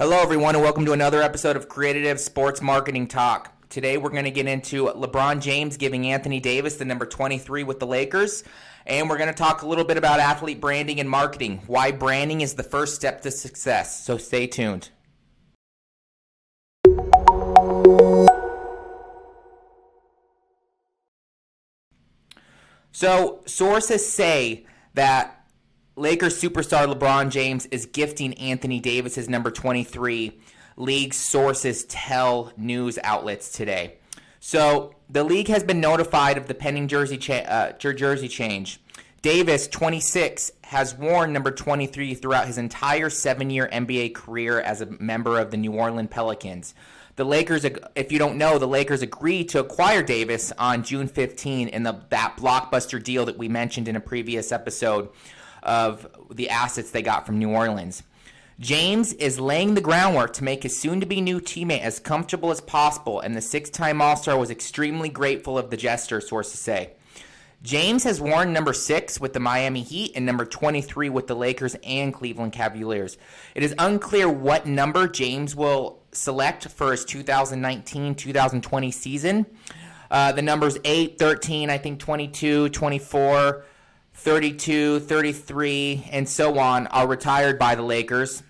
Hello, everyone, and welcome to another episode of Creatitive Sports Marketing Talk. Today, we're going to get into LeBron James giving Anthony Davis the number 23 with the Lakers, and we're going to talk a little bit about athlete branding and marketing, why branding is the first step to success. So stay tuned. So, sources say that Lakers superstar LeBron James is gifting Anthony Davis his number 23. League sources tell news outlets today. So the league has been notified of the pending jersey cha- uh, jersey change. Davis, 26, has worn number 23 throughout his entire seven-year NBA career as a member of the New Orleans Pelicans. The Lakers, if you don't know, the Lakers agreed to acquire Davis on June 15 in the that blockbuster deal that we mentioned in a previous episode of the assets they got from New Orleans. James is laying the groundwork to make his soon to be new teammate as comfortable as possible, and the six time All Star was extremely grateful of the gesture, sources say. James has worn number six with the Miami Heat and number 23 with the Lakers and Cleveland Cavaliers. It is unclear what number James will select for his 2019 2020 season. Uh, the numbers 8, 13, I think 22, 24. 32, 33, and so on are retired by the Lakers.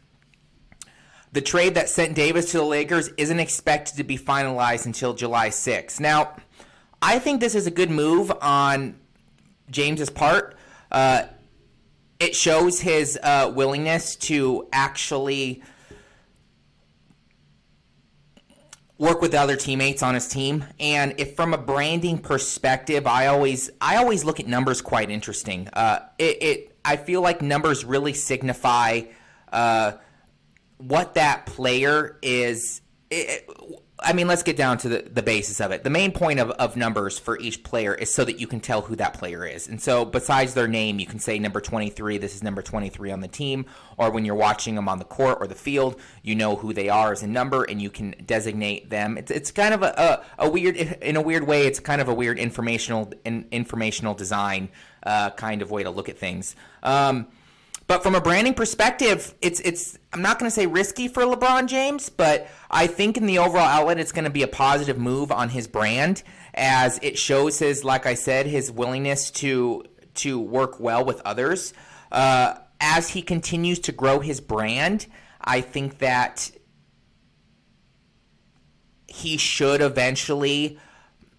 The trade that sent Davis to the Lakers isn't expected to be finalized until July 6. Now, I think this is a good move on James's part. Uh, it shows his uh, willingness to actually work with other teammates on his team. And if from a branding perspective i always i always look at numbers quite interesting. Uh, it, it, i feel like numbers really signify uh, what that player is it, I mean, let's get down to the, the basis of it. The main point of, of numbers for each player is so that you can tell who that player is. And so, besides their name, you can say number 23, this is number 23 on the team. Or when you're watching them on the court or the field, you know who they are as a number and you can designate them. It's, it's kind of a, a, a weird, in a weird way, it's kind of a weird informational, in, informational design uh, kind of way to look at things. Um, but from a branding perspective, it's it's I'm not going to say risky for LeBron James, but I think in the overall outlet it's going to be a positive move on his brand as it shows his like I said his willingness to to work well with others. Uh, as he continues to grow his brand, I think that he should eventually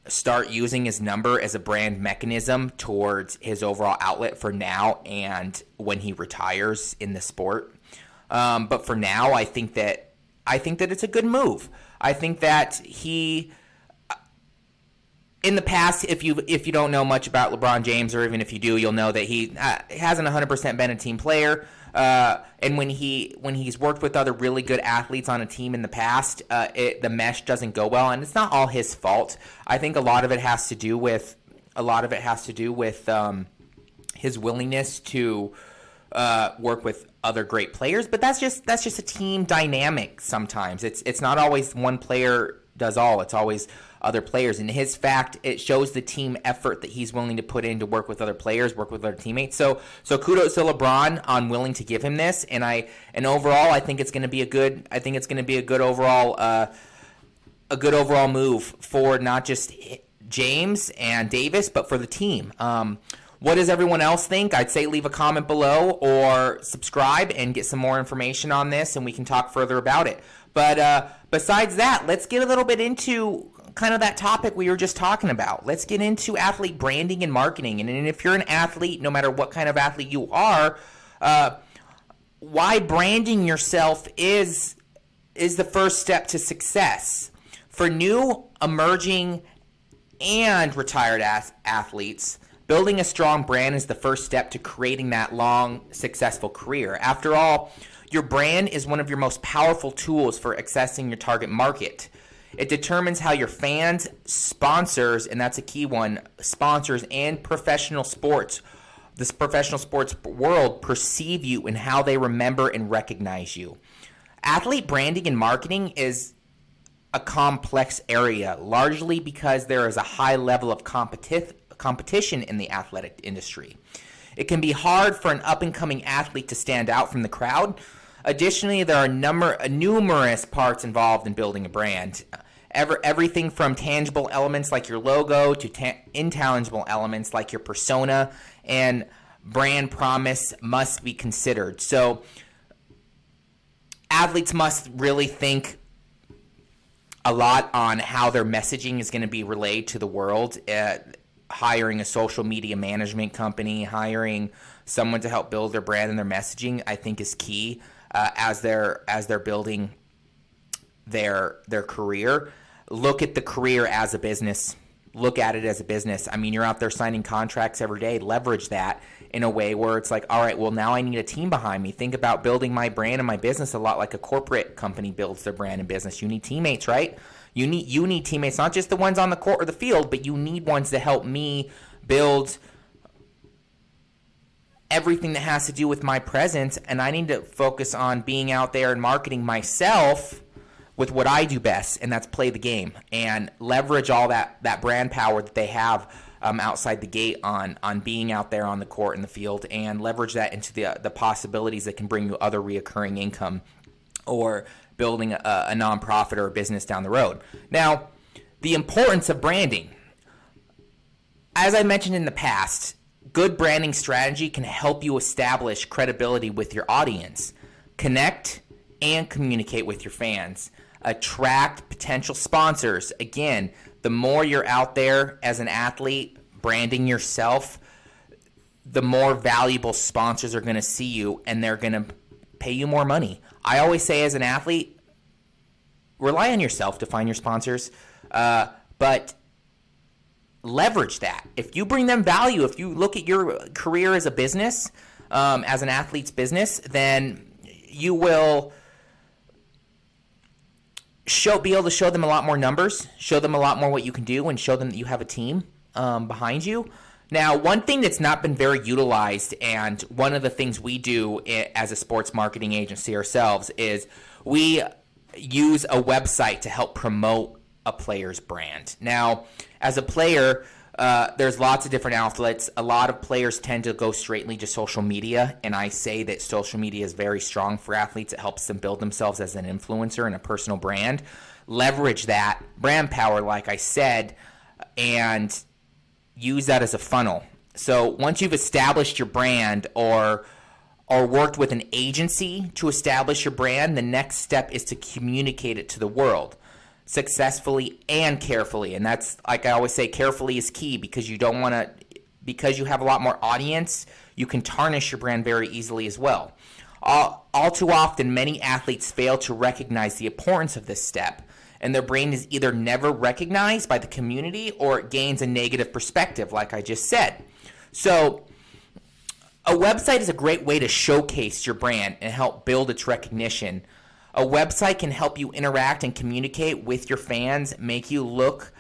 start using his number as a brand mechanism towards his overall outlet for now and when he retires in the sport. Um, but for now, I think that I think that it's a good move. I think that he in the past, if you if you don't know much about LeBron James, or even if you do, you'll know that he uh, hasn't 100% been a team player. Uh, and when he when he's worked with other really good athletes on a team in the past, uh, it, the mesh doesn't go well, and it's not all his fault. I think a lot of it has to do with a lot of it has to do with um, his willingness to uh, work with other great players. But that's just that's just a team dynamic. Sometimes it's it's not always one player does all. It's always other players. And his fact, it shows the team effort that he's willing to put in to work with other players, work with other teammates. So so kudos to LeBron on willing to give him this. And I and overall, I think it's going to be a good. I think it's going to be a good overall. Uh, a good overall move for not just James and Davis, but for the team. Um, what does everyone else think? I'd say leave a comment below or subscribe and get some more information on this, and we can talk further about it. But uh, besides that, let's get a little bit into kind of that topic we were just talking about. Let's get into athlete branding and marketing. And, and if you're an athlete, no matter what kind of athlete you are, uh, why branding yourself is is the first step to success for new emerging and retired athletes. Building a strong brand is the first step to creating that long, successful career. After all, your brand is one of your most powerful tools for accessing your target market. It determines how your fans, sponsors, and that's a key one, sponsors and professional sports, this professional sports world perceive you and how they remember and recognize you. Athlete branding and marketing is a complex area, largely because there is a high level of competi- competition in the athletic industry. It can be hard for an up and coming athlete to stand out from the crowd Additionally, there are number numerous parts involved in building a brand. Ever, everything from tangible elements like your logo to ta- intangible elements like your persona and brand promise must be considered. So, athletes must really think a lot on how their messaging is going to be relayed to the world. Uh, hiring a social media management company, hiring someone to help build their brand and their messaging, I think is key uh, as they're as they're building their their career. Look at the career as a business. Look at it as a business. I mean, you're out there signing contracts every day. Leverage that in a way where it's like, all right, well, now I need a team behind me. Think about building my brand and my business a lot like a corporate company builds their brand and business. You need teammates, right? You need you need teammates, not just the ones on the court or the field, but you need ones to help me build everything that has to do with my presence and I need to focus on being out there and marketing myself with what I do best and that's play the game and leverage all that that brand power that they have um, outside the gate on on being out there on the court in the field and leverage that into the the possibilities that can bring you other reoccurring income or building a, a nonprofit or a business down the road. Now, the importance of branding. As I mentioned in the past, good branding strategy can help you establish credibility with your audience, connect and communicate with your fans, attract potential sponsors. Again, the more you're out there as an athlete branding yourself, the more valuable sponsors are going to see you and they're going to pay you more money. I always say, as an athlete, rely on yourself to find your sponsors, uh, but leverage that. If you bring them value, if you look at your career as a business, um, as an athlete's business, then you will show be able to show them a lot more numbers, show them a lot more what you can do, and show them that you have a team um, behind you. Now, one thing that's not been very utilized, and one of the things we do as a sports marketing agency ourselves, is we use a website to help promote a player's brand. Now, as a player, uh, there's lots of different outlets. A lot of players tend to go straightly to social media, and I say that social media is very strong for athletes. It helps them build themselves as an influencer and a personal brand. Leverage that brand power, like I said, and use that as a funnel. So once you've established your brand or or worked with an agency to establish your brand, the next step is to communicate it to the world successfully and carefully. And that's like I always say carefully is key because you don't want to because you have a lot more audience, you can tarnish your brand very easily as well. All, all too often, many athletes fail to recognize the importance of this step and their brain is either never recognized by the community or it gains a negative perspective, like I just said. So, a website is a great way to showcase your brand and help build its recognition. A website can help you interact and communicate with your fans, make you look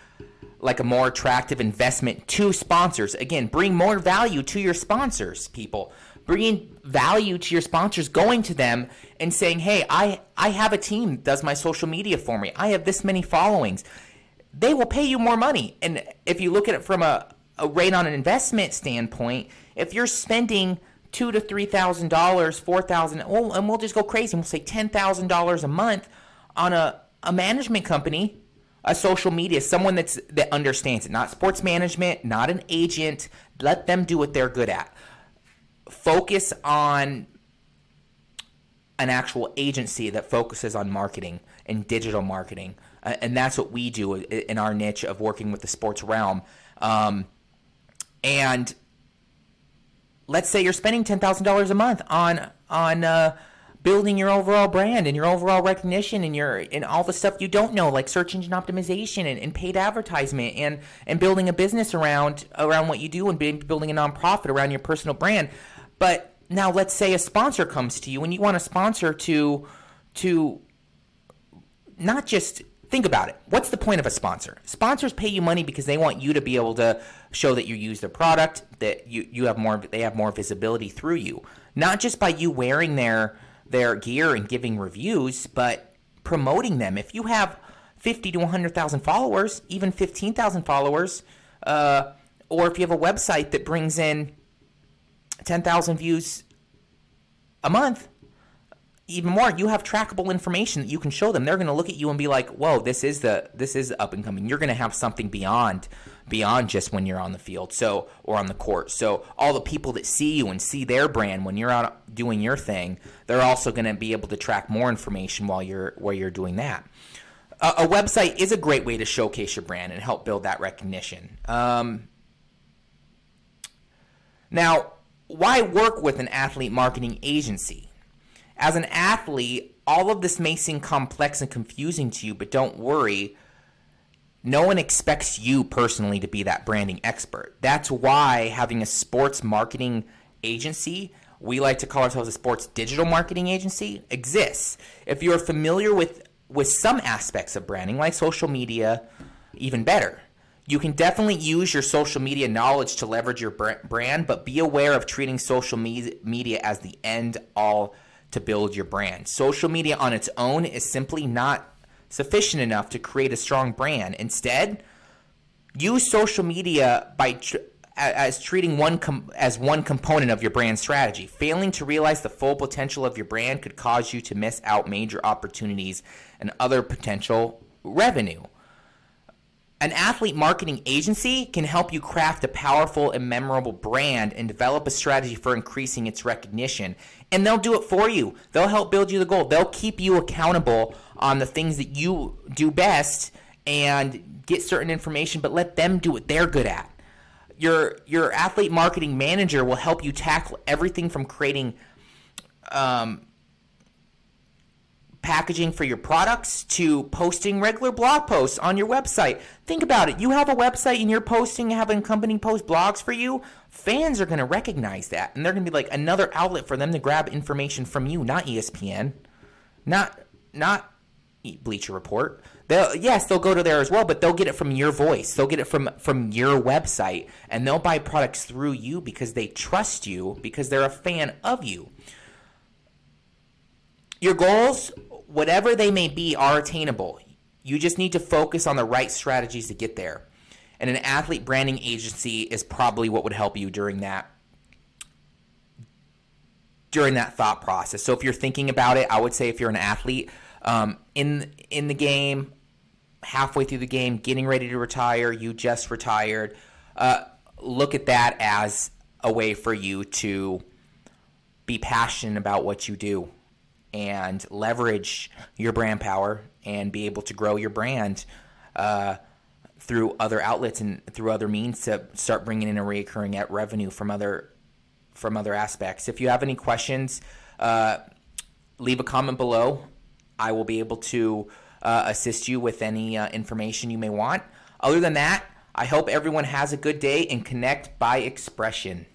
like a more attractive investment to sponsors. Again, bring more value to your sponsors, people bringing value to your sponsors, going to them and saying, "Hey, I I have a team does my social media for me. I have this many followings." They will pay you more money. And if you look at it from a, a rate on an investment standpoint, if you're spending two to three thousand dollars, four thousand, oh, and we'll just go crazy. We'll say ten thousand dollars a month on a, a management company, a social media, someone that's that understands it, not sports management, not an agent. Let them do what they're good at focus on an actual agency that focuses on marketing and digital marketing. And that's what we do in our niche of working with the sports realm. Um, and let's say you're spending $10,000 a month on, on, uh, building your overall brand and your overall recognition and your and all the stuff you don't know like search engine optimization and, and paid advertisement and and building a business around around what you do and building a nonprofit around your personal brand. But now let's say a sponsor comes to you and you want a sponsor to to not just think about it. What's the point of a sponsor? Sponsors pay you money because they want you to be able to show that you use their product, that you, you have more they have more visibility through you. Not just by you wearing their their gear and giving reviews, but promoting them. If you have 50 to 100,000 followers, even 15,000 followers, uh, or if you have a website that brings in 10,000 views a month, even more, you have trackable information that you can show them. They're going to look at you and be like, "Whoa, this is the this is up and coming." You're going to have something beyond beyond just when you're on the field, so or on the court. So all the people that see you and see their brand when you're out doing your thing, they're also going to be able to track more information while you're while you're doing that. A, a website is a great way to showcase your brand and help build that recognition. Um, now, why work with an athlete marketing agency? As an athlete, all of this may seem complex and confusing to you, but don't worry. No one expects you personally to be that branding expert. That's why having a sports marketing agency, we like to call ourselves a sports digital marketing agency, exists. If you're familiar with with some aspects of branding like social media, even better. You can definitely use your social media knowledge to leverage your brand, but be aware of treating social media as the end all to build your brand. Social media on its own is simply not sufficient enough to create a strong brand. Instead, use social media by tr- as treating one com- as one component of your brand strategy. Failing to realize the full potential of your brand could cause you to miss out major opportunities and other potential revenue. An athlete marketing agency can help you craft a powerful and memorable brand and develop a strategy for increasing its recognition. And they'll do it for you. They'll help build you the goal. They'll keep you accountable on the things that you do best and get certain information, but let them do what they're good at. Your your athlete marketing manager will help you tackle everything from creating um, packaging for your products to posting regular blog posts on your website. Think about it. You have a website and you're posting, having company post blogs for you. Fans are going to recognize that and they're going to be like another outlet for them to grab information from you, not ESPN, not not Bleacher Report. They'll, yes, they'll go to there as well, but they'll get it from your voice. They'll get it from from your website, and they'll buy products through you because they trust you because they're a fan of you. Your goals whatever they may be, are attainable. You just need to focus on the right strategies to get there. And an athlete branding agency is probably what would help you during that during that thought process. So if you're thinking about it, I would say if you're an athlete um, in in the game, halfway through the game, getting ready to retire, you just retired, uh, look at that as a way for you to be passionate about what you do and leverage your brand power and be able to grow your brand uh, through other outlets and through other means to start bringing in a recurring revenue from other from other aspects. If you have any questions, uh, leave a comment below. I will be able to uh, assist you with any uh, information you may want. Other than that, I hope everyone has a good day and connect by expression.